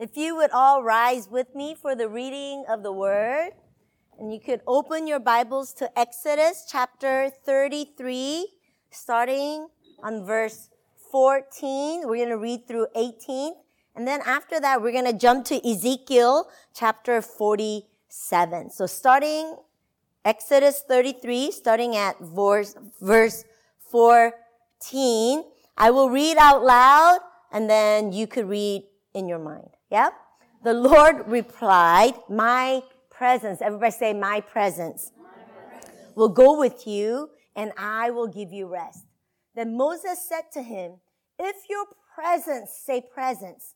If you would all rise with me for the reading of the word, and you could open your Bibles to Exodus chapter 33, starting on verse 14. We're going to read through 18. And then after that, we're going to jump to Ezekiel chapter 47. So starting Exodus 33, starting at verse, verse 14. I will read out loud and then you could read in your mind. Yep. The Lord replied, my presence, everybody say my presence, my presence, will go with you and I will give you rest. Then Moses said to him, if your presence, say presence,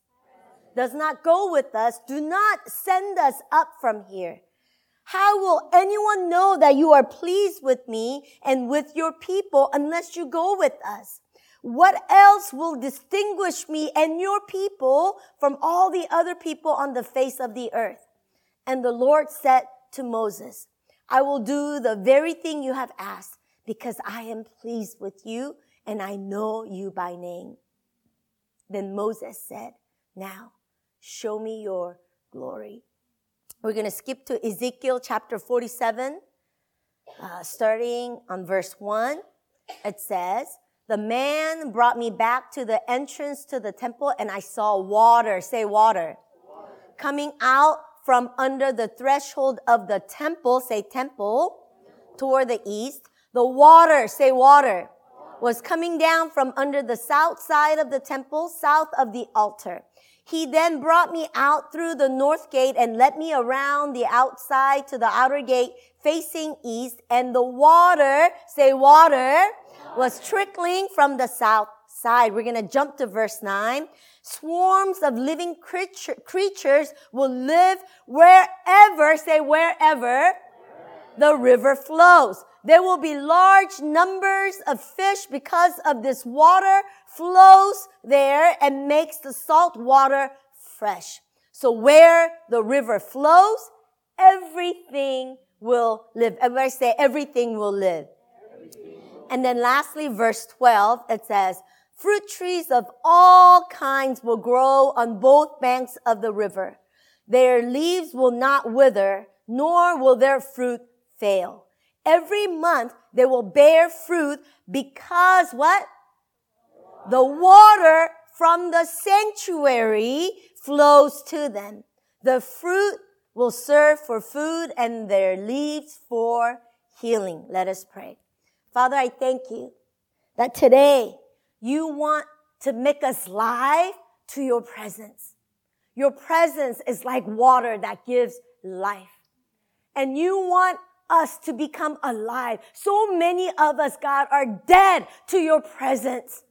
does not go with us, do not send us up from here. How will anyone know that you are pleased with me and with your people unless you go with us? What else will distinguish me and your people from all the other people on the face of the earth? And the Lord said to Moses, I will do the very thing you have asked because I am pleased with you and I know you by name. Then Moses said, now show me your glory. We're going to skip to Ezekiel chapter 47, uh, starting on verse 1. It says, the man brought me back to the entrance to the temple and I saw water, say water, water. coming out from under the threshold of the temple, say temple, toward the east. The water, say water, was coming down from under the south side of the temple, south of the altar. He then brought me out through the north gate and led me around the outside to the outer gate facing east and the water, say water, was trickling from the south side. We're going to jump to verse 9. Swarms of living creature, creatures will live wherever, say wherever, the river flows. There will be large numbers of fish because of this water flows there and makes the salt water fresh. So where the river flows, everything will live. Everybody say everything will live. And then lastly, verse 12, it says, fruit trees of all kinds will grow on both banks of the river. Their leaves will not wither, nor will their fruit fail. Every month they will bear fruit because what? The water from the sanctuary flows to them. The fruit will serve for food and their leaves for healing. Let us pray. Father, I thank you that today you want to make us live to your presence. Your presence is like water that gives life. And you want us to become alive. So many of us, God, are dead to your presence.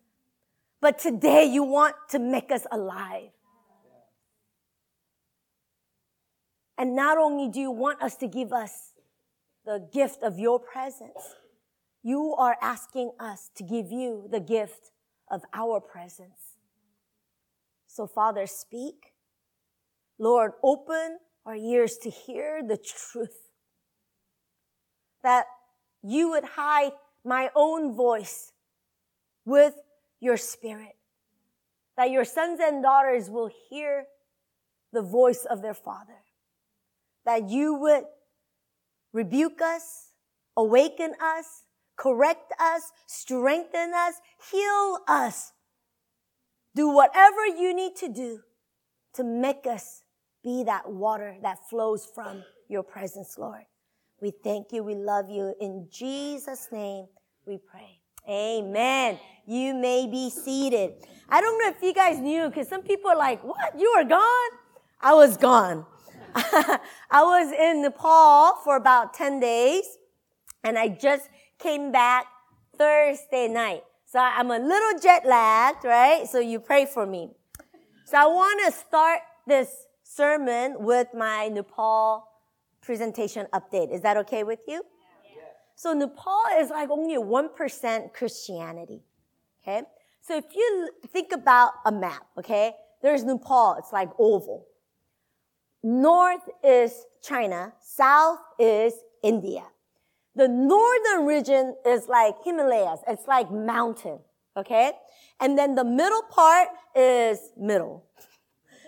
But today you want to make us alive. And not only do you want us to give us the gift of your presence, you are asking us to give you the gift of our presence. So, Father, speak. Lord, open our ears to hear the truth. That you would hide my own voice with your spirit. That your sons and daughters will hear the voice of their father. That you would rebuke us, awaken us, correct us, strengthen us, heal us. Do whatever you need to do to make us be that water that flows from your presence, Lord. We thank you. We love you. In Jesus' name we pray. Amen. You may be seated. I don't know if you guys knew because some people are like, what? You were gone? I was gone. I was in Nepal for about 10 days and I just came back Thursday night. So I'm a little jet lagged, right? So you pray for me. So I want to start this sermon with my Nepal presentation update. Is that okay with you? So Nepal is like only 1% Christianity. Okay? So if you think about a map, okay? There's Nepal. It's like oval. North is China. South is India. The northern region is like Himalayas. It's like mountain. Okay. And then the middle part is middle.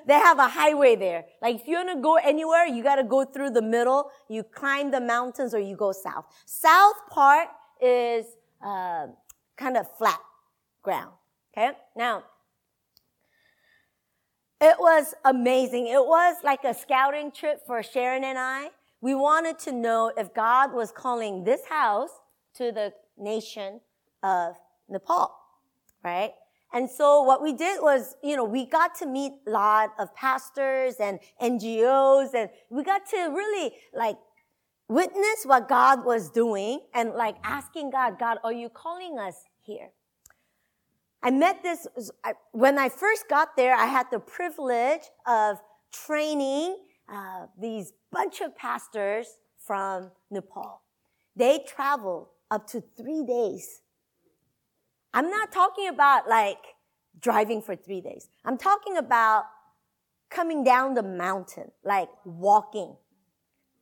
They have a highway there. Like if you want to go anywhere, you got to go through the middle. You climb the mountains or you go south. South part is uh, kind of flat ground. Okay. Now, it was amazing. It was like a scouting trip for Sharon and I. We wanted to know if God was calling this house to the nation of Nepal, right? And so what we did was, you know, we got to meet a lot of pastors and NGOs and we got to really like witness what God was doing and like asking God, God, are you calling us here? I met this, when I first got there, I had the privilege of training uh, these bunch of pastors from Nepal. They traveled up to three days I'm not talking about like driving for three days. I'm talking about coming down the mountain, like walking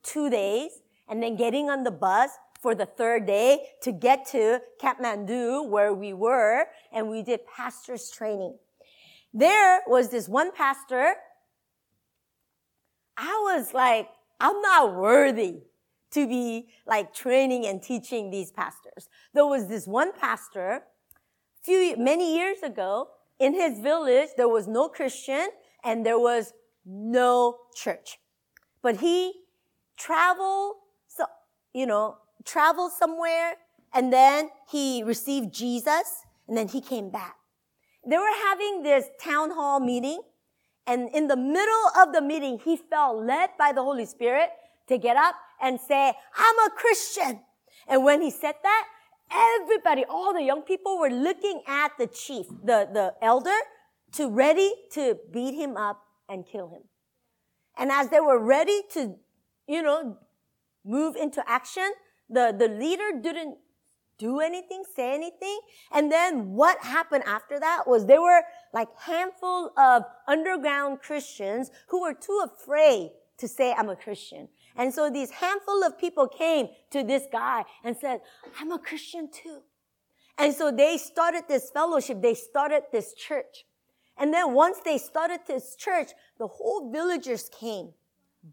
two days and then getting on the bus for the third day to get to Kathmandu where we were and we did pastor's training. There was this one pastor. I was like, I'm not worthy to be like training and teaching these pastors. There was this one pastor few, many years ago, in his village, there was no Christian and there was no church. But he traveled, so, you know, traveled somewhere and then he received Jesus and then he came back. They were having this town hall meeting and in the middle of the meeting, he felt led by the Holy Spirit to get up and say, I'm a Christian. And when he said that, everybody, all the young people were looking at the chief, the, the elder, to ready to beat him up and kill him. And as they were ready to, you know, move into action, the, the leader didn't do anything, say anything. And then what happened after that was there were like handful of underground Christians who were too afraid to say, I'm a Christian. And so these handful of people came to this guy and said, I'm a Christian too. And so they started this fellowship. They started this church. And then once they started this church, the whole villagers came,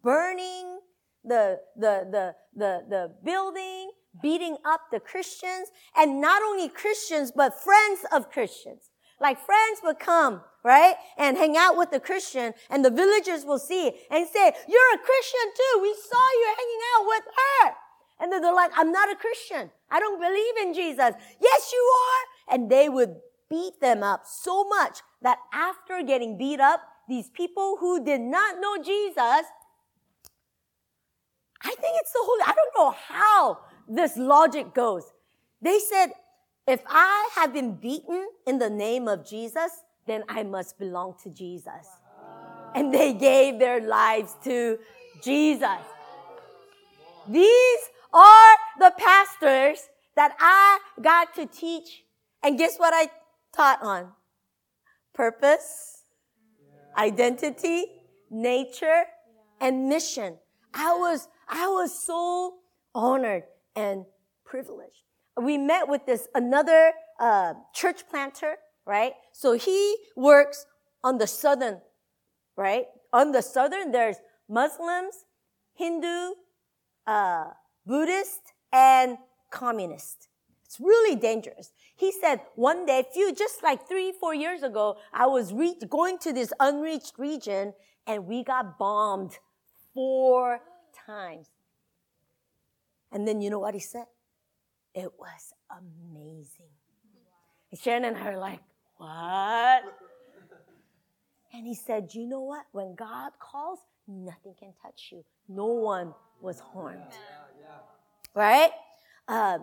burning the, the, the, the, the building, beating up the Christians, and not only Christians, but friends of Christians. Like friends would come right? And hang out with the Christian and the villagers will see and say, you're a Christian too. We saw you hanging out with her. And then they're like, I'm not a Christian. I don't believe in Jesus. Yes, you are. And they would beat them up so much that after getting beat up, these people who did not know Jesus, I think it's the whole, I don't know how this logic goes. They said, if I have been beaten in the name of Jesus, then I must belong to Jesus. And they gave their lives to Jesus. These are the pastors that I got to teach. And guess what I taught on? Purpose, identity, nature, and mission. I was, I was so honored and privileged. We met with this another uh, church planter right? So he works on the southern, right? On the southern, there's Muslims, Hindu, uh, Buddhist, and communist. It's really dangerous. He said one day, few, just like three, four years ago, I was re- going to this unreached region and we got bombed four times. And then you know what he said? It was amazing. Sharon and I are like, what? And he said, You know what? When God calls, nothing can touch you. No one was harmed. Right? Uh,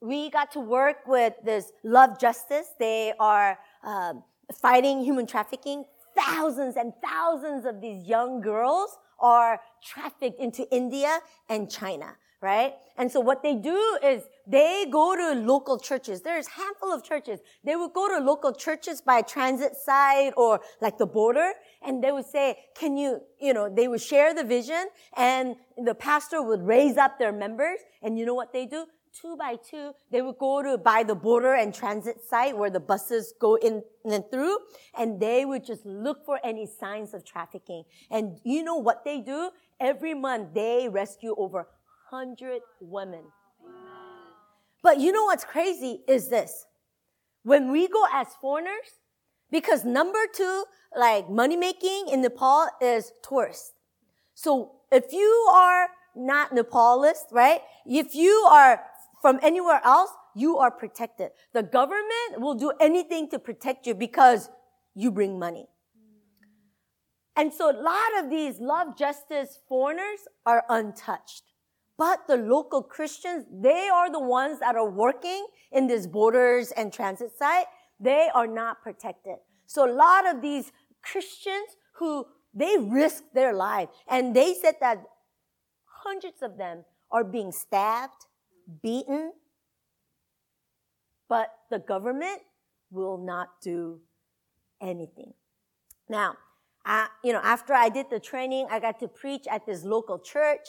we got to work with this Love Justice. They are uh, fighting human trafficking. Thousands and thousands of these young girls are trafficked into India and China right? And so what they do is they go to local churches. There's a handful of churches. They would go to local churches by transit side or like the border and they would say, can you, you know, they would share the vision and the pastor would raise up their members and you know what they do? two by two, they would go to by the border and transit site where the buses go in and through, and they would just look for any signs of trafficking. And you know what they do? Every month they rescue over 100 women. But you know what's crazy is this. When we go as foreigners, because number two, like money making in Nepal is tourists. So if you are not Nepalist, right? If you are from anywhere else, you are protected. The government will do anything to protect you because you bring money. And so a lot of these love justice foreigners are untouched. But the local Christians, they are the ones that are working in these borders and transit site. They are not protected. So a lot of these Christians who they risk their life and they said that hundreds of them are being stabbed, beaten, but the government will not do anything. Now, I, you know, after I did the training, I got to preach at this local church.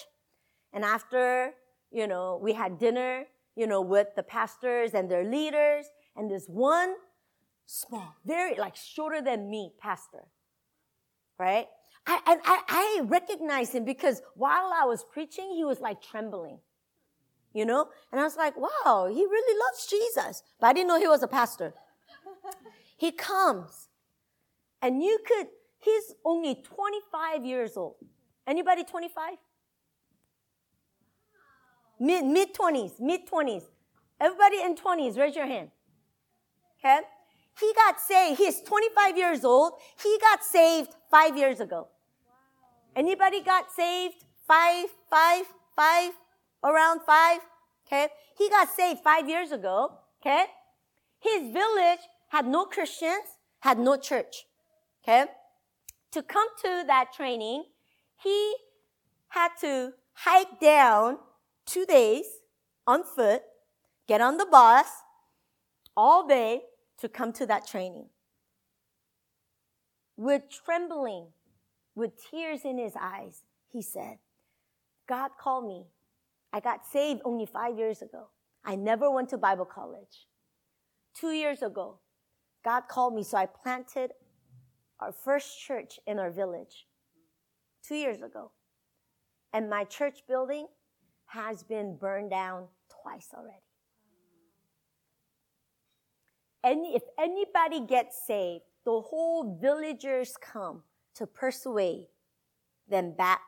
And after, you know, we had dinner, you know, with the pastors and their leaders. And this one small, very like shorter than me pastor, right? I, and I, I recognized him because while I was preaching, he was like trembling, you know? And I was like, wow, he really loves Jesus. But I didn't know he was a pastor. he comes and you could, he's only 25 years old. Anybody 25? Mid, mid 20s, mid 20s. Everybody in 20s, raise your hand. Okay? He got saved. He's 25 years old. He got saved five years ago. Anybody got saved five, five, five, around five? Okay. He got saved five years ago. Okay. His village had no Christians, had no church. Okay. To come to that training, he had to hike down two days on foot, get on the bus all day to come to that training. With trembling, with tears in his eyes, he said, God called me. I got saved only five years ago. I never went to Bible college. Two years ago, God called me, so I planted our first church in our village. Two years ago. And my church building has been burned down twice already. Any, if anybody gets saved, the whole villagers come to persuade them back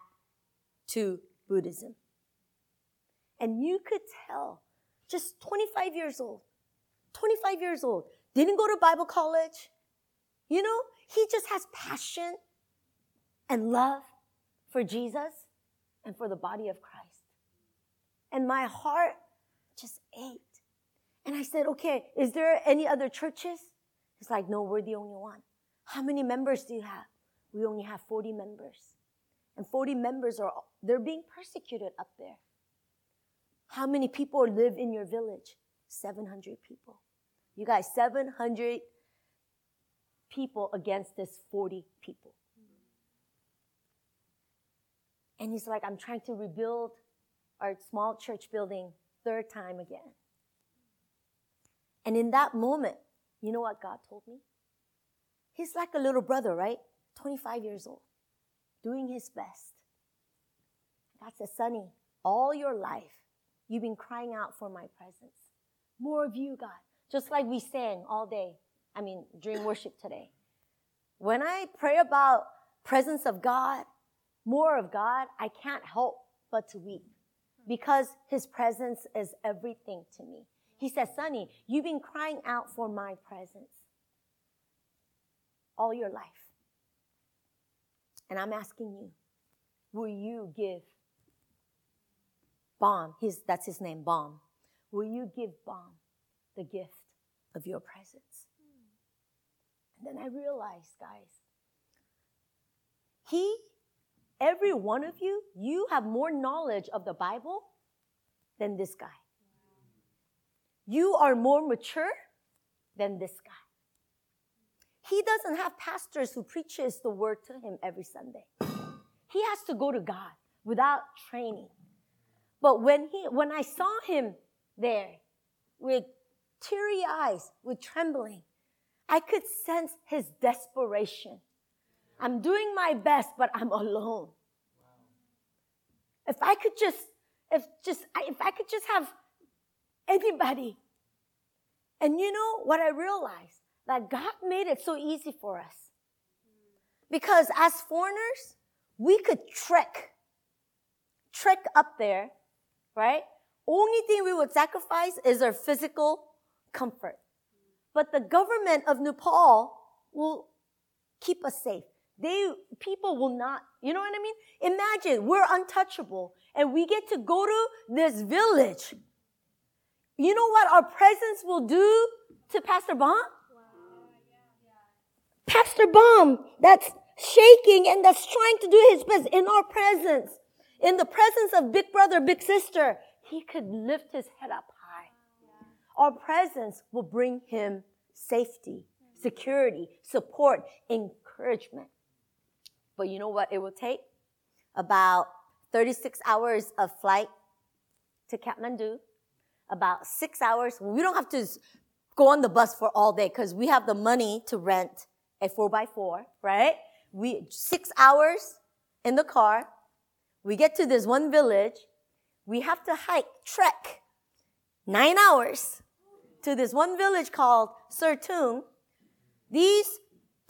to Buddhism. And you could tell, just 25 years old, 25 years old, didn't go to Bible college. You know, he just has passion and love for Jesus and for the body of Christ. And my heart just ached. And I said, okay, is there any other churches? He's like, no, we're the only one. How many members do you have? We only have 40 members. And 40 members are, they're being persecuted up there. How many people live in your village? 700 people. You guys, 700 people against this 40 people. And he's like, I'm trying to rebuild our small church building third time again. And in that moment, you know what God told me? He's like a little brother, right? 25 years old, doing his best. God says, Sonny, all your life, you've been crying out for my presence. More of you, God. Just like we sang all day. I mean, during worship today. When I pray about presence of God, more of God, I can't help but to weep because his presence is everything to me. He says, Sonny, you've been crying out for my presence all your life. And I'm asking you, will you give Bom, his, that's his name, Bom. Will you give Bom the gift of your presence? And then I realized, guys, he, every one of you, you have more knowledge of the Bible than this guy. You are more mature than this guy. He doesn't have pastors who preaches the word to him every Sunday. He has to go to God without training. But when he, when I saw him there with teary eyes, with trembling. I could sense his desperation. I'm doing my best, but I'm alone. If I could just, if just, if I could just have anybody. And you know what I realized? That God made it so easy for us. Because as foreigners, we could trek, trek up there, right? Only thing we would sacrifice is our physical comfort. But the government of Nepal will keep us safe. They, people will not, you know what I mean? Imagine we're untouchable and we get to go to this village. You know what our presence will do to Pastor Bom? Pastor Bom, that's shaking and that's trying to do his best in our presence, in the presence of big brother, big sister, he could lift his head up high. Our presence will bring him safety, security, support, encouragement. But you know what it will take? About 36 hours of flight to Kathmandu, about six hours. We don't have to go on the bus for all day because we have the money to rent a four by four, right? We, six hours in the car. We get to this one village we have to hike, trek nine hours to this one village called Sertung. These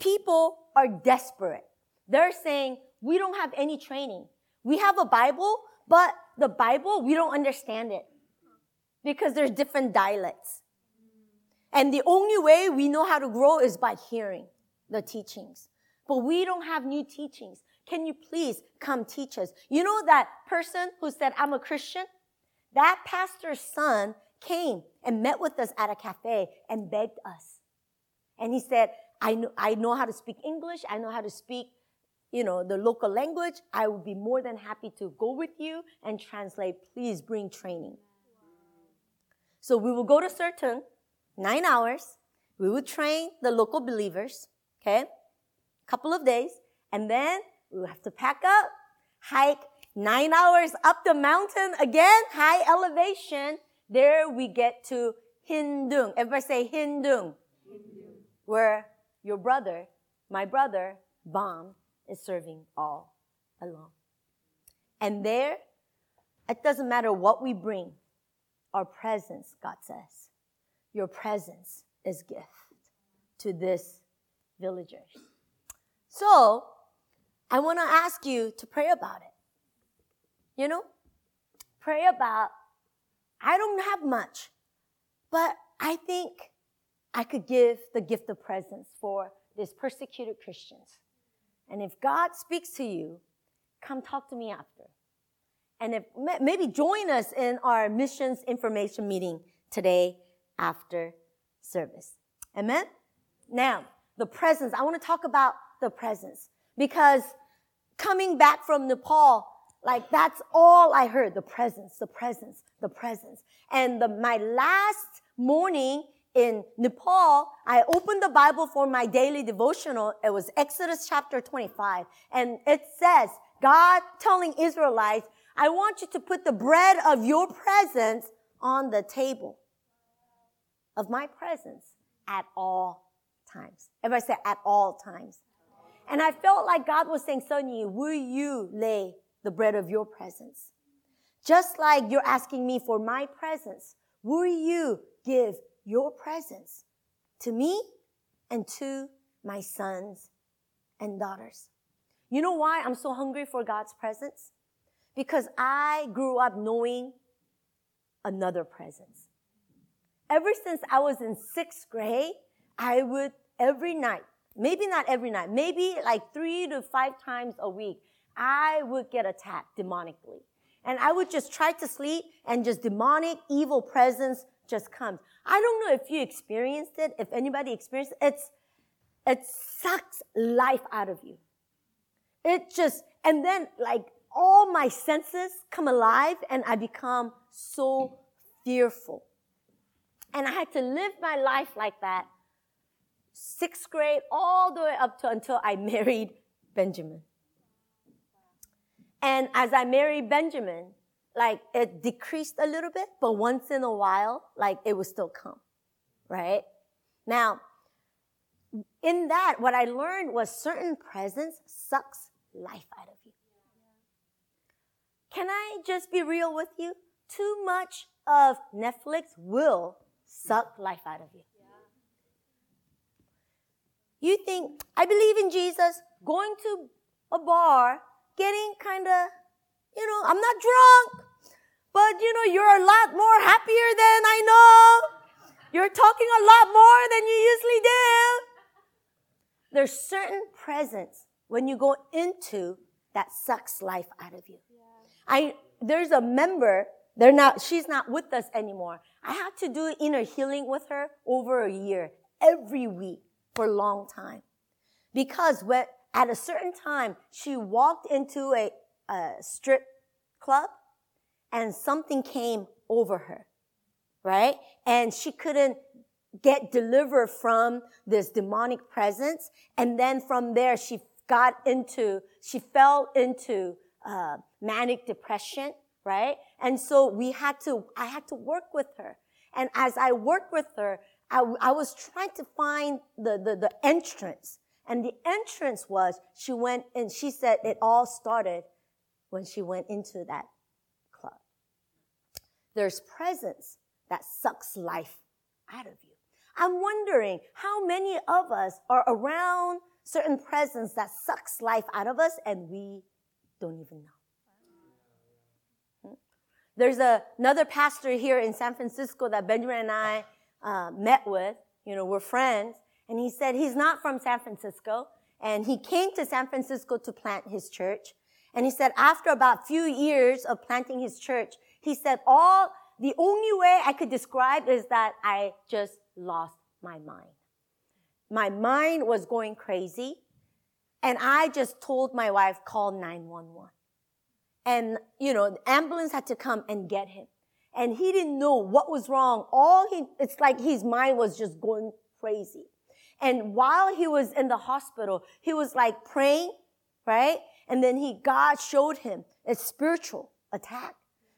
people are desperate. They're saying, we don't have any training. We have a Bible, but the Bible, we don't understand it because there's different dialects. And the only way we know how to grow is by hearing the teachings. But we don't have new teachings. Can you please come teach us? You know that person who said, I'm a Christian? That pastor's son came and met with us at a cafe and begged us. And he said, I know, I know how to speak English. I know how to speak, you know, the local language. I would be more than happy to go with you and translate. Please bring training. So we will go to Sertung, nine hours. We will train the local believers, okay? Couple of days. And then we have to pack up, hike nine hours up the mountain again, high elevation. There we get to Hindung. Everybody say Hindung. Hindung. Where your brother, my brother, Bom, is serving all along. And there, it doesn't matter what we bring, our presence, God says, your presence is gift to this villagers. So, I want to ask you to pray about it. You know, pray about, I don't have much, but I think I could give the gift of presence for these persecuted Christians. And if God speaks to you, come talk to me after. And if maybe join us in our missions information meeting today after service. Amen? Now, the presence. I want to talk about the presence because coming back from Nepal, like that's all I heard. The presence, the presence, the presence. And the, my last morning in Nepal, I opened the Bible for my daily devotional. It was Exodus chapter 25. And it says, God telling Israelites, I want you to put the bread of your presence on the table of my presence at all times. Everybody say at all times. And I felt like God was saying, Sonny, will you lay the bread of your presence? Just like you're asking me for my presence, will you give your presence to me and to my sons and daughters? You know why I'm so hungry for God's presence? Because I grew up knowing another presence. Ever since I was in sixth grade, I would every night maybe not every night, maybe like three to five times a week, I would get attacked demonically. And I would just try to sleep and just demonic evil presence just comes. I don't know if you experienced it, if anybody experienced it. It's, it sucks life out of you. It just, and then like all my senses come alive and I become so fearful. And I had to live my life like that sixth grade all the way up to until I married Benjamin. And as I married Benjamin, like it decreased a little bit, but once in a while, like it would still come, right? Now, in that, what I learned was certain presence sucks life out of you. Can I just be real with you? Too much of Netflix will suck life out of you. You think, I believe in Jesus, going to a bar, getting kind of, you know, I'm not drunk, but you know, you're a lot more happier than I know. You're talking a lot more than you usually do. There's certain presence when you go into that sucks life out of you. I, there's a member, they're not, she's not with us anymore. I had to do inner healing with her over a year, every week for a long time. Because when, at a certain time, she walked into a, a strip club and something came over her, right? And she couldn't get delivered from this demonic presence. And then from there, she got into, she fell into uh, manic depression, right? And so we had to, I had to work with her. And as I worked with her, I, I was trying to find the, the, the entrance. And the entrance was, she went and she said it all started when she went into that club. There's presence that sucks life out of you. I'm wondering how many of us are around certain presence that sucks life out of us and we don't even know. Hmm? There's a, another pastor here in San Francisco that Benjamin and I uh, met with. You know, we're friends. And he said he's not from San Francisco. And he came to San Francisco to plant his church. And he said after about few years of planting his church, he said all, the only way I could describe is that I just lost my mind. My mind was going crazy. And I just told my wife, call 911. And, you know, the ambulance had to come and get him. And he didn't know what was wrong. All he, it's like his mind was just going crazy. And while he was in the hospital, he was like praying, right? And then he, God showed him a spiritual attack.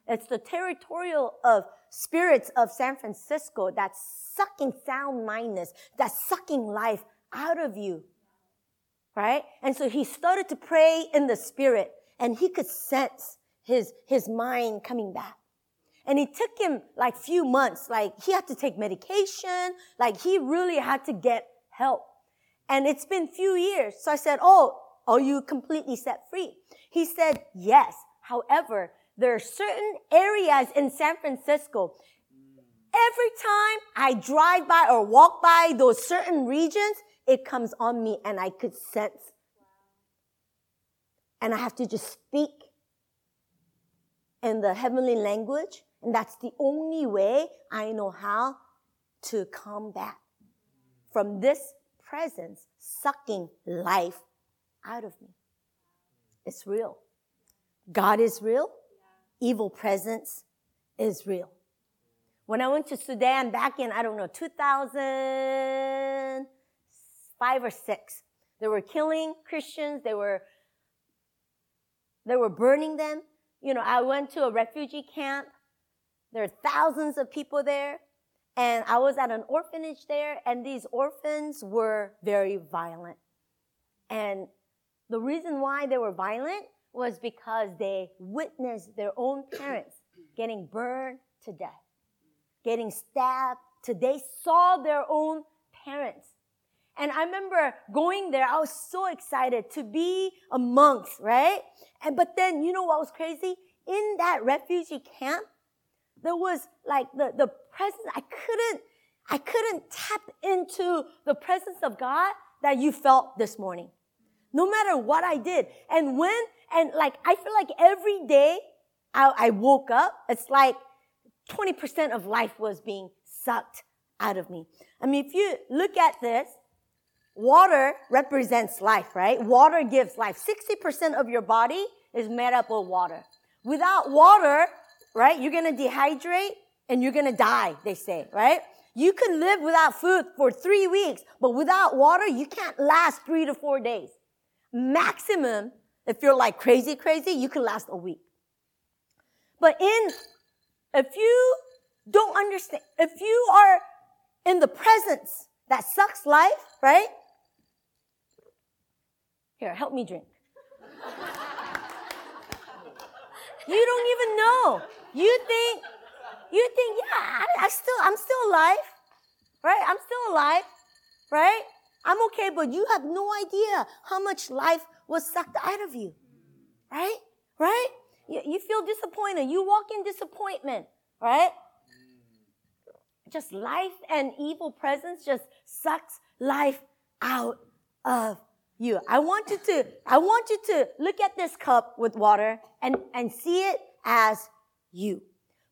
It's the territorial of spirits of San Francisco that's sucking sound mindness, that's sucking life out of you. Right? And so he started to pray in the spirit and he could sense his, his mind coming back. And it took him like few months, like he had to take medication, like he really had to get help. And it's been few years. So I said, Oh, are you completely set free? He said, yes. However, there are certain areas in San Francisco. Every time I drive by or walk by those certain regions, it comes on me and I could sense. And I have to just speak in the heavenly language. And that's the only way I know how to combat from this presence sucking life out of me. It's real. God is real evil presence is real. When I went to Sudan back in, I don't know, 2005 or 6, they were killing Christians. They were, they were burning them. You know, I went to a refugee camp. There are thousands of people there. And I was at an orphanage there, and these orphans were very violent. And the reason why they were violent was because they witnessed their own parents getting burned to death, getting stabbed to they saw their own parents. And I remember going there, I was so excited to be amongst, right? And but then you know what was crazy? In that refugee camp, there was like the, the presence, I couldn't, I couldn't tap into the presence of God that you felt this morning. No matter what I did. And when and like, I feel like every day I, I woke up, it's like 20% of life was being sucked out of me. I mean, if you look at this, water represents life, right? Water gives life. 60% of your body is made up of water. Without water, right, you're gonna dehydrate and you're gonna die, they say, right? You can live without food for three weeks, but without water, you can't last three to four days. Maximum if you're like crazy, crazy, you can last a week. But in, if you don't understand, if you are in the presence that sucks life, right? Here, help me drink. you don't even know. You think, you think, yeah, I, I still, I'm still alive, right? I'm still alive, right? I'm okay, but you have no idea how much life was sucked out of you, right? Right? You, you feel disappointed. You walk in disappointment, right? Just life and evil presence just sucks life out of you. I want you to, I want you to look at this cup with water and, and see it as you.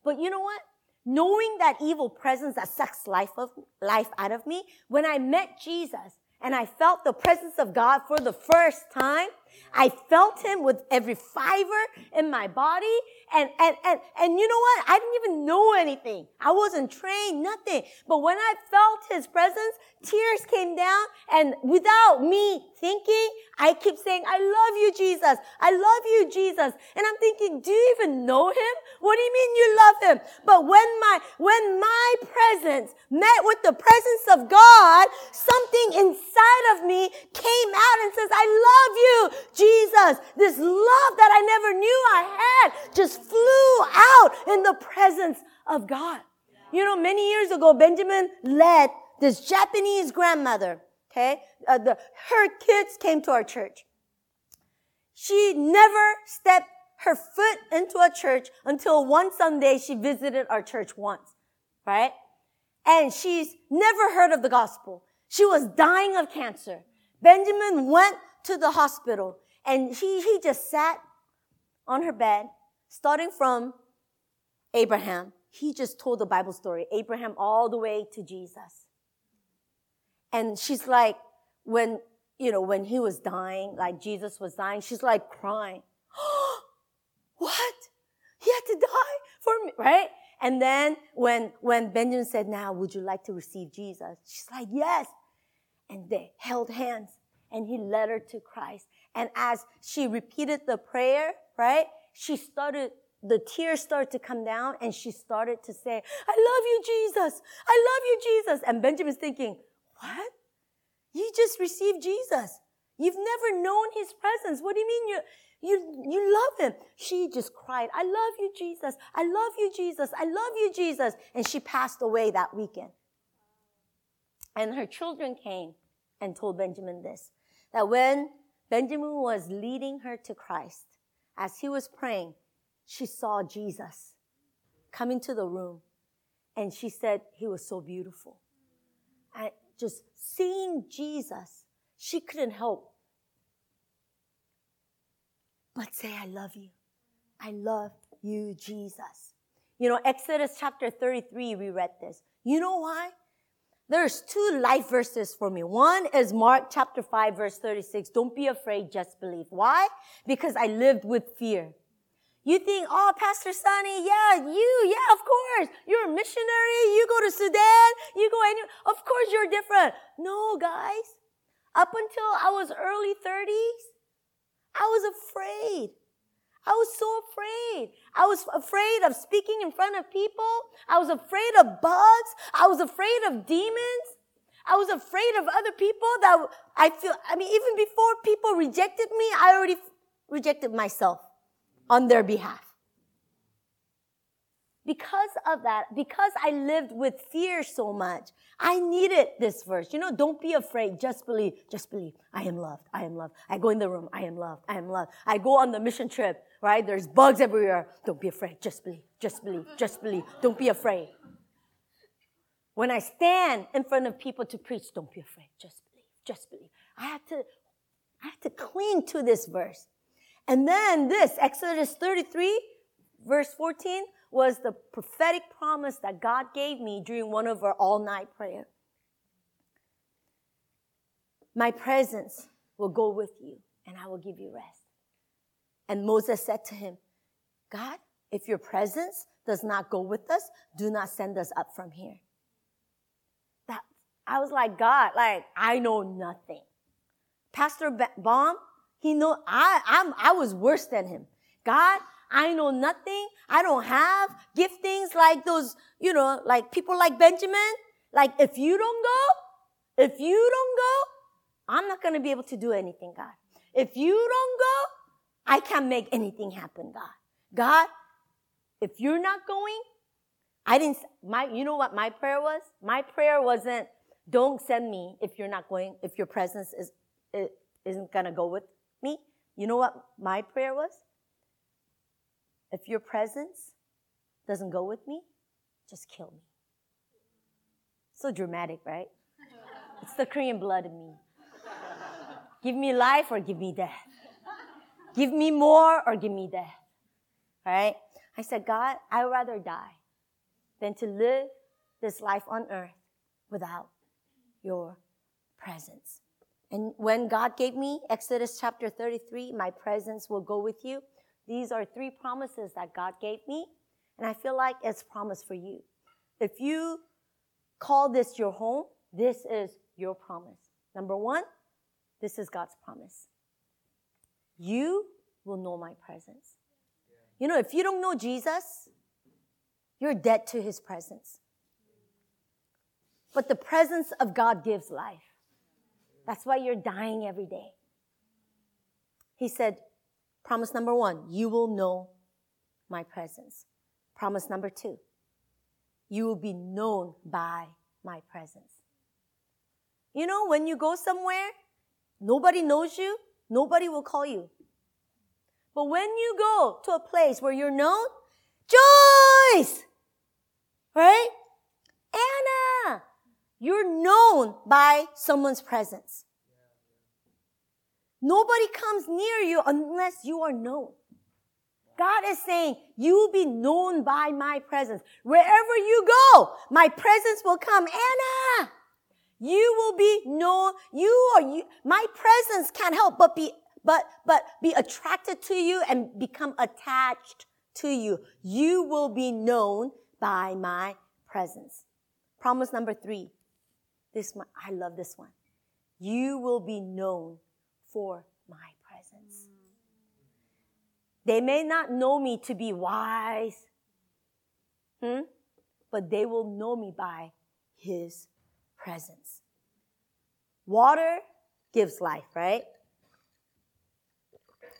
But you know what? Knowing that evil presence that sucks life of, life out of me, when I met Jesus and I felt the presence of God for the first time, I felt him with every fiber in my body. And, and, and, and you know what? I didn't even know anything. I wasn't trained, nothing. But when I felt his presence, tears came down and without me thinking, I keep saying, I love you, Jesus. I love you, Jesus. And I'm thinking, do you even know him? What do you mean you love him? But when my, when my presence met with the presence of God, something inside of me came out and says, I love you, Jesus. This love that I never knew I had just flew out in the presence of God. You know, many years ago, Benjamin led this Japanese grandmother, okay? Uh, the, her kids came to our church. She never stepped her foot into a church until one Sunday she visited our church once, right? And she's never heard of the gospel. She was dying of cancer. Benjamin went to the hospital and he, he just sat on her bed, starting from Abraham. He just told the Bible story, Abraham all the way to Jesus. And she's like, when, you know, when he was dying, like Jesus was dying, she's like crying. what? He had to die for me, right? And then when, when Benjamin said, now, would you like to receive Jesus? She's like, yes. And they held hands and he led her to Christ. And as she repeated the prayer, right, she started, the tears started to come down and she started to say, I love you, Jesus. I love you, Jesus. And Benjamin's thinking, what? You just received Jesus. You've never known his presence. What do you mean you, you, you love him? She just cried, I love you, Jesus. I love you, Jesus. I love you, Jesus. And she passed away that weekend. And her children came and told Benjamin this, that when Benjamin was leading her to Christ. As he was praying, she saw Jesus come into the room and she said he was so beautiful. And just seeing Jesus, she couldn't help but say, I love you. I love you, Jesus. You know, Exodus chapter 33, we read this. You know why? There's two life verses for me. One is Mark chapter 5 verse 36. Don't be afraid, just believe. Why? Because I lived with fear. You think, oh, Pastor Sunny, yeah, you, yeah, of course. You're a missionary. You go to Sudan. You go anywhere. Of course you're different. No, guys. Up until I was early 30s, I was afraid. I was so afraid. I was afraid of speaking in front of people. I was afraid of bugs. I was afraid of demons. I was afraid of other people that I feel, I mean, even before people rejected me, I already rejected myself on their behalf. Because of that, because I lived with fear so much, I needed this verse. You know, don't be afraid. Just believe. Just believe. I am loved. I am loved. I go in the room. I am loved. I am loved. I go on the mission trip, right? There's bugs everywhere. Don't be afraid. Just believe. Just believe. Just believe. Don't be afraid. When I stand in front of people to preach, don't be afraid. Just believe. Just believe. I had to, I had to cling to this verse. And then this, Exodus 33, verse 14, was the prophetic promise that God gave me during one of our all night prayer. My presence will go with you and I will give you rest. And Moses said to him, God, if your presence does not go with us, do not send us up from here. That, I was like, God, like, I know nothing. Pastor Bom, he know, I, I'm, I was worse than him. God, I know nothing. I don't have giftings like those, you know, like people like Benjamin. Like if you don't go, if you don't go, I'm not going to be able to do anything, God. If you don't go, I can't make anything happen, God. God, if you're not going, I didn't, my, you know what my prayer was? My prayer wasn't, don't send me if you're not going, if your presence is, is isn't gonna go with me. You know what my prayer was? If your presence doesn't go with me, just kill me. So dramatic, right? It's the Korean blood in me. Give me life or give me death. Give me more or give me death. All right? I said, God, I'd rather die than to live this life on earth without your presence. And when God gave me Exodus chapter 33, my presence will go with you. These are three promises that God gave me. And I feel like it's promise for you. If you call this your home, this is your promise. Number one, this is God's promise. You will know my presence. You know, if you don't know Jesus, you're dead to his presence. But the presence of God gives life. That's why you're dying every day. He said, promise number one, you will know my presence. Promise number two, you will be known by my presence. You know, when you go somewhere, nobody knows you, nobody will call you. But when you go to a place where you're known, Joyce! Right? Anna! You're known by someone's presence. Nobody comes near you unless you are known. God is saying, you will be known by my presence. Wherever you go, my presence will come. Anna! You will be known. You are you. My presence can't help but be but, but be attracted to you and become attached to you. You will be known by my presence. Promise number three. This one, I love this one. You will be known for my presence. They may not know me to be wise, hmm? but they will know me by his presence. Water gives life, right?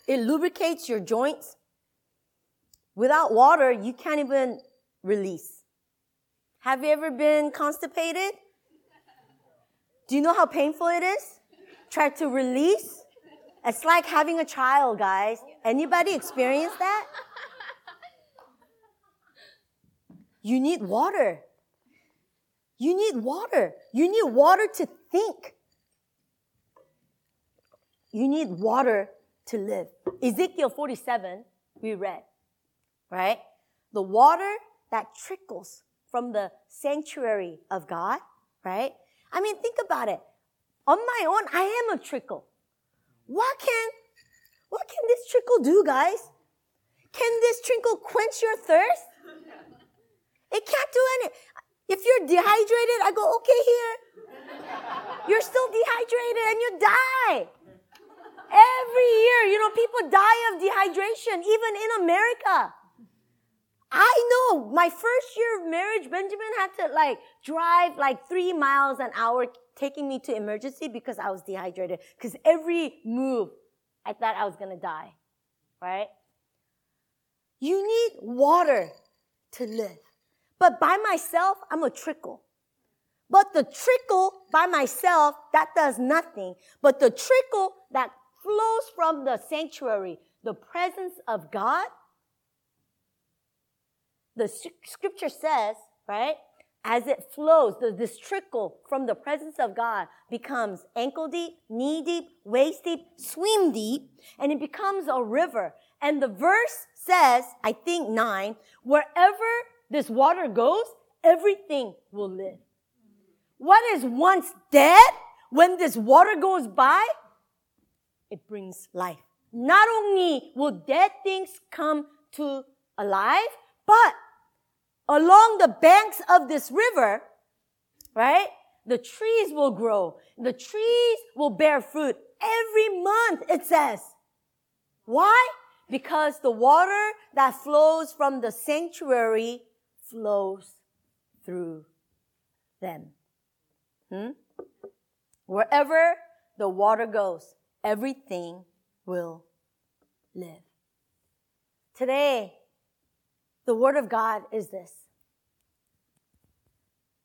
It lubricates your joints. Without water, you can't even release. Have you ever been constipated? Do you know how painful it is? Try to release. It's like having a child, guys. Anybody experience that? You need water. You need water. You need water to think. You need water to live. Ezekiel 47, we read, right? The water that trickles from the sanctuary of God, right? I mean, think about it. On my own, I am a trickle. What can, what can this trickle do, guys? Can this trickle quench your thirst? It can't do any. If you're dehydrated, I go, okay, here. You're still dehydrated and you die. Every year, you know, people die of dehydration, even in America. I know my first year of marriage, Benjamin had to like drive like three miles an hour, taking me to emergency because I was dehydrated. Because every move, I thought I was gonna die. Right? You need water to live. But by myself, I'm a trickle. But the trickle by myself, that does nothing. But the trickle that flows from the sanctuary, the presence of God. The scripture says, right? As it flows, the, this trickle from the presence of God becomes ankle deep, knee deep, waist deep, swim deep, and it becomes a river. And the verse says, I think nine, wherever this water goes, everything will live. What is once dead, when this water goes by, it brings life. Not only will dead things come to alive, but along the banks of this river, right? The trees will grow. The trees will bear fruit every month, it says. Why? Because the water that flows from the sanctuary flows through them. Hmm? Wherever the water goes, everything will live. Today, the Word of God is this.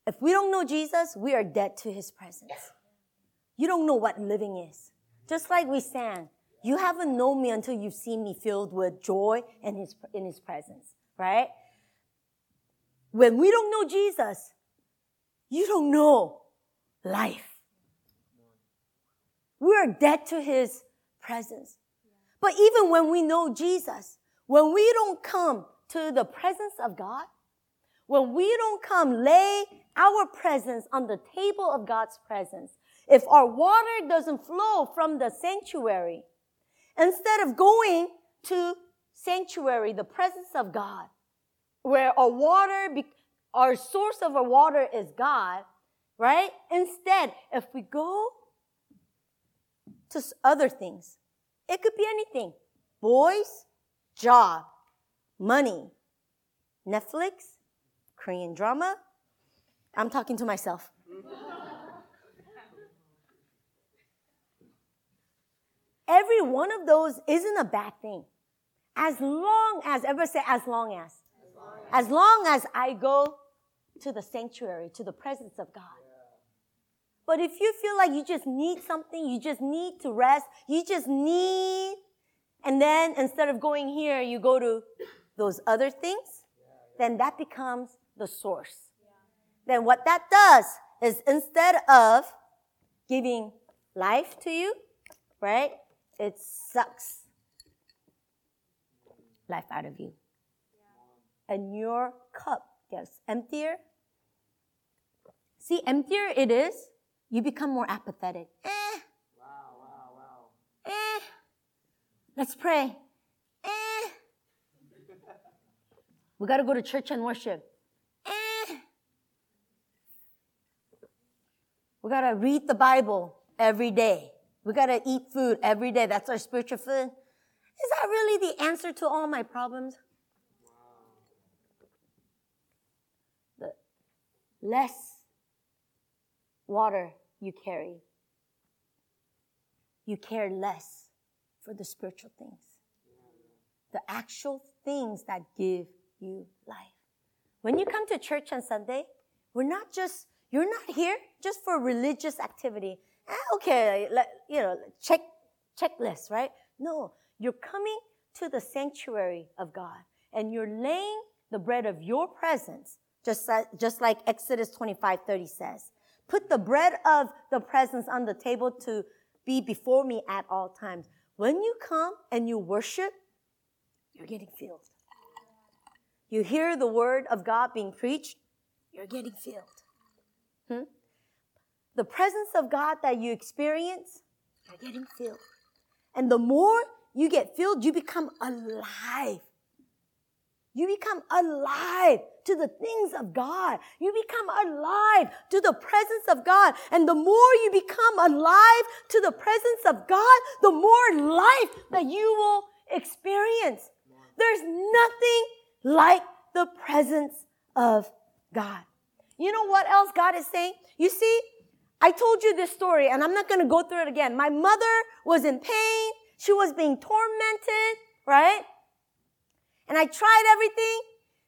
If we don't know Jesus, we are dead to His presence. You don't know what living is. Just like we sang, you haven't known me until you've seen me filled with joy in His, in His presence, right? When we don't know Jesus, you don't know life. We are dead to His presence. But even when we know Jesus, when we don't come to the presence of God, when we don't come lay our presence on the table of God's presence, if our water doesn't flow from the sanctuary, instead of going to sanctuary, the presence of God, where our water, our source of our water is God, right? Instead, if we go to other things, it could be anything. Boys, job, money, Netflix, Korean drama. I'm talking to myself. Every one of those isn't a bad thing. As long as, ever say, as long as. As long as I go to the sanctuary, to the presence of God. But if you feel like you just need something, you just need to rest, you just need, and then instead of going here, you go to those other things, then that becomes the source. Then what that does is instead of giving life to you, right, it sucks life out of you. And your cup gets emptier. See, emptier it is, you become more apathetic. Eh. Wow, wow, wow. Eh. Let's pray. Eh. we got to go to church and worship. Eh. We got to read the Bible every day. We got to eat food every day. That's our spiritual food. Is that really the answer to all my problems? The less water you carry, you care less for the spiritual things, the actual things that give you life. When you come to church on Sunday, we're not just, you're not here just for religious activity. Ah, okay, let, you know, check, checklist, right? No, you're coming to the sanctuary of God and you're laying the bread of your presence, just, just like Exodus 25, 30 says. Put the bread of the presence on the table to be before me at all times. When you come and you worship, you're getting filled. You hear the word of God being preached, you're getting filled. Hmm? The presence of God that you experience, you're getting filled. And the more you get filled, you become alive. You become alive to the things of God. You become alive to the presence of God. And the more you become alive to the presence of God, the more life that you will experience. There's nothing like the presence of God. You know what else God is saying? You see, I told you this story and I'm not going to go through it again. My mother was in pain. She was being tormented, right? And I tried everything.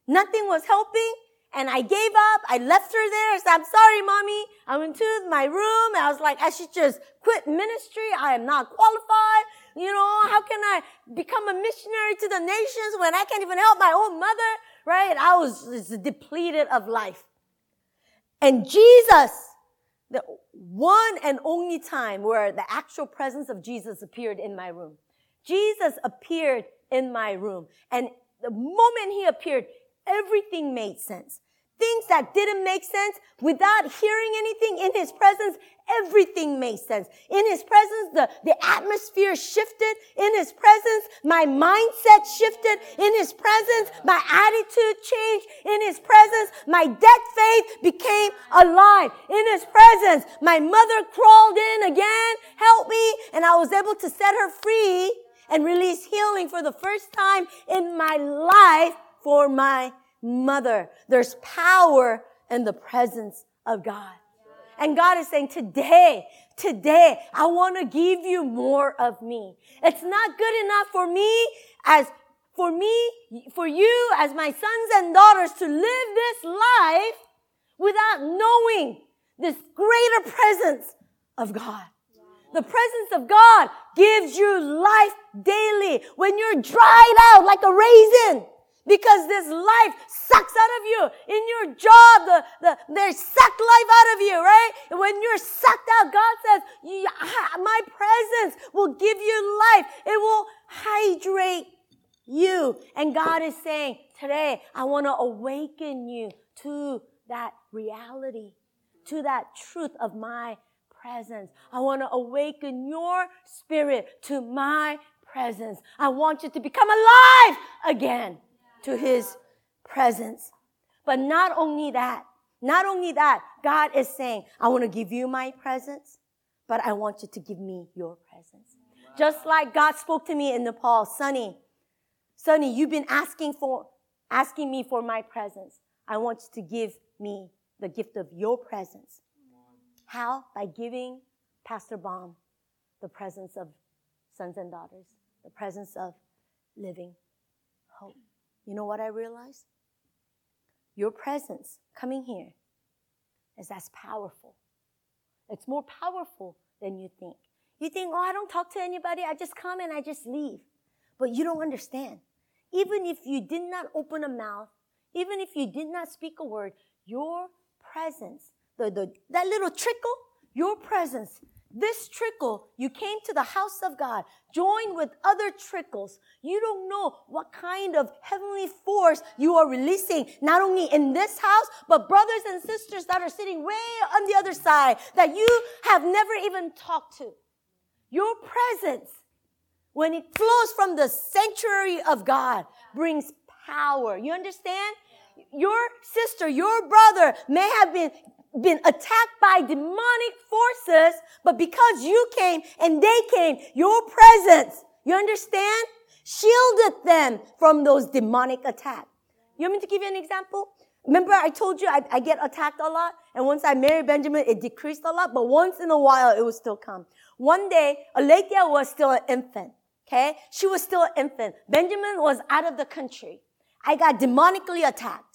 Nothing was helping. And I gave up. I left her there. I said, I'm sorry, mommy. I went to my room. I was like, I should just quit ministry. I am not qualified. You know, how can I become a missionary to the nations when I can't even help my own mother? Right? I was depleted of life. And Jesus, the one and only time where the actual presence of Jesus appeared in my room. Jesus appeared in my room. And the moment he appeared, everything made sense. Things that didn't make sense without hearing anything in his presence, everything made sense. In his presence, the, the atmosphere shifted. In his presence, my mindset shifted. In his presence, my attitude changed. In his presence, my dead faith became alive. In his presence, my mother crawled in again, help me, and I was able to set her free and release healing for the first time in my life for my mother. There's power in the presence of God. And God is saying, today, today, I want to give you more of me. It's not good enough for me as for me, for you as my sons and daughters to live this life without knowing this greater presence of God. The presence of God gives you life daily when you're dried out like a raisin because this life sucks out of you. In your job, the, the, they suck life out of you, right? When you're sucked out, God says, my presence will give you life. It will hydrate you. And God is saying, today, I want to awaken you to that reality, to that truth of my presence. I want to awaken your spirit to my presence. I want you to become alive again to his presence. But not only that, not only that, God is saying, I want to give you my presence, but I want you to give me your presence. Just like God spoke to me in Nepal, Sonny, Sonny, you've been asking for, asking me for my presence. I want you to give me the gift of your presence. How? By giving Pastor Bom the presence of sons and daughters, the presence of living hope. You know what I realized? Your presence coming here is as powerful. It's more powerful than you think. You think, oh, I don't talk to anybody. I just come and I just leave. But you don't understand. Even if you did not open a mouth, even if you did not speak a word, your presence, the, the, that little trickle, your presence this trickle, you came to the house of God, joined with other trickles. You don't know what kind of heavenly force you are releasing, not only in this house, but brothers and sisters that are sitting way on the other side that you have never even talked to. Your presence, when it flows from the sanctuary of God, brings power. You understand? Your sister, your brother may have been been attacked by demonic forces, but because you came and they came, your presence, you understand? Shielded them from those demonic attacks. You want me to give you an example? Remember I told you I, I get attacked a lot? And once I married Benjamin, it decreased a lot, but once in a while it would still come. One day, Aletheia was still an infant. Okay? She was still an infant. Benjamin was out of the country. I got demonically attacked.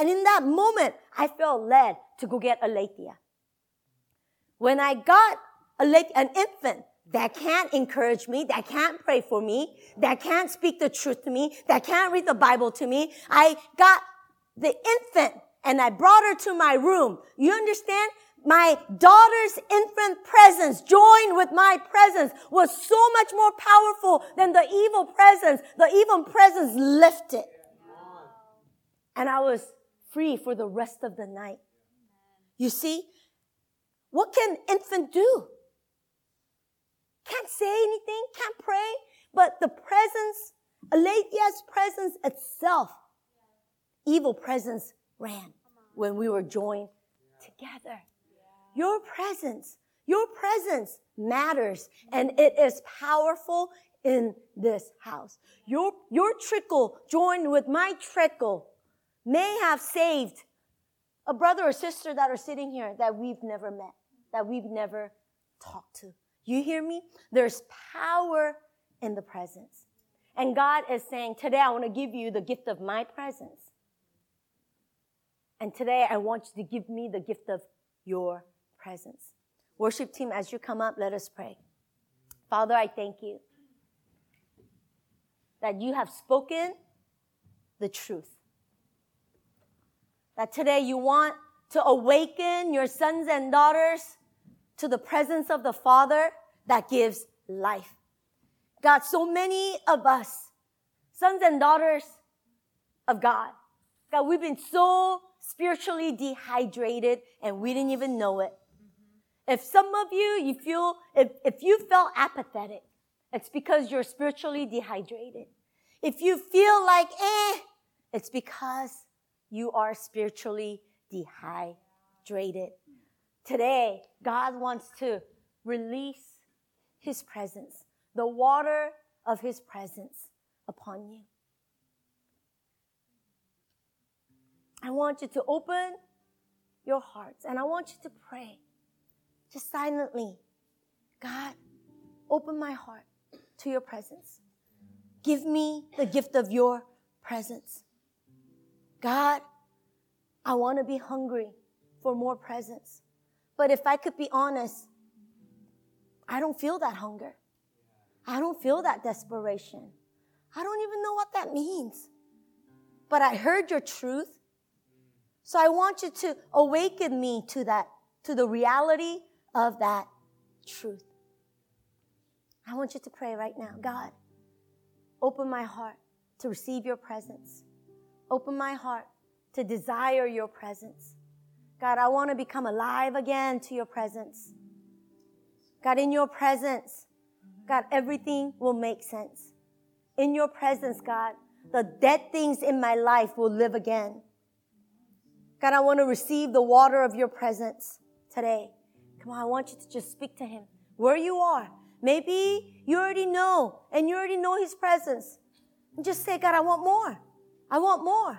And in that moment, I felt led to go get Aletheia. When I got an infant that can't encourage me, that can't pray for me, that can't speak the truth to me, that can't read the Bible to me, I got the infant and I brought her to my room. You understand? My daughter's infant presence joined with my presence was so much more powerful than the evil presence. The evil presence lifted. And I was free for the rest of the night. You see, what can infant do? Can't say anything, can't pray, but the presence, Aletheia's presence itself, evil presence ran when we were joined together. Your presence, your presence matters and it is powerful in this house. Your, your trickle joined with my trickle may have saved a brother or sister that are sitting here that we've never met, that we've never talked to. You hear me? There's power in the presence. And God is saying, today I want to give you the gift of my presence. And today I want you to give me the gift of your presence. Worship team, as you come up, let us pray. Father, I thank you that you have spoken the truth that today you want to awaken your sons and daughters to the presence of the Father that gives life. God, so many of us, sons and daughters of God, God, we've been so spiritually dehydrated and we didn't even know it. If some of you, you feel, if, if you felt apathetic, it's because you're spiritually dehydrated. If you feel like, eh, it's because you are spiritually dehydrated. Today, God wants to release His presence. The water of His presence upon you. I want you to open your hearts and I want you to pray just silently. God, open my heart to your presence. Give me the gift of your presence. God, I want to be hungry for more presence. But if I could be honest, I don't feel that hunger. I don't feel that desperation. I don't even know what that means. But I heard your truth. So I want you to awaken me to that, to the reality of that truth. I want you to pray right now. God, open my heart to receive your presence. Open my heart to desire your presence. God, I want to become alive again to your presence. God, in your presence, God, everything will make sense. In your presence, God, the dead things in my life will live again. God, I want to receive the water of your presence today. Come on, I want you to just speak to him where you are. Maybe you already know and you already know his presence. And just say, God, I want more. I want more.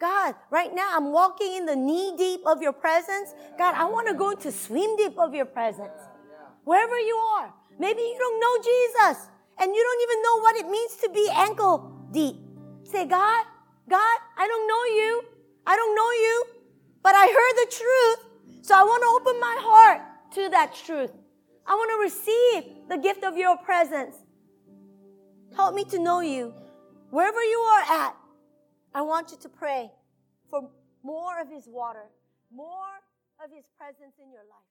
God, right now I'm walking in the knee deep of your presence. God, I want to go into swim deep of your presence. Wherever you are. Maybe you don't know Jesus and you don't even know what it means to be ankle deep. Say, God, God, I don't know you. I don't know you, but I heard the truth. So I want to open my heart to that truth. I want to receive the gift of your presence. Help me to know you. Wherever you are at, I want you to pray for more of His water, more of His presence in your life.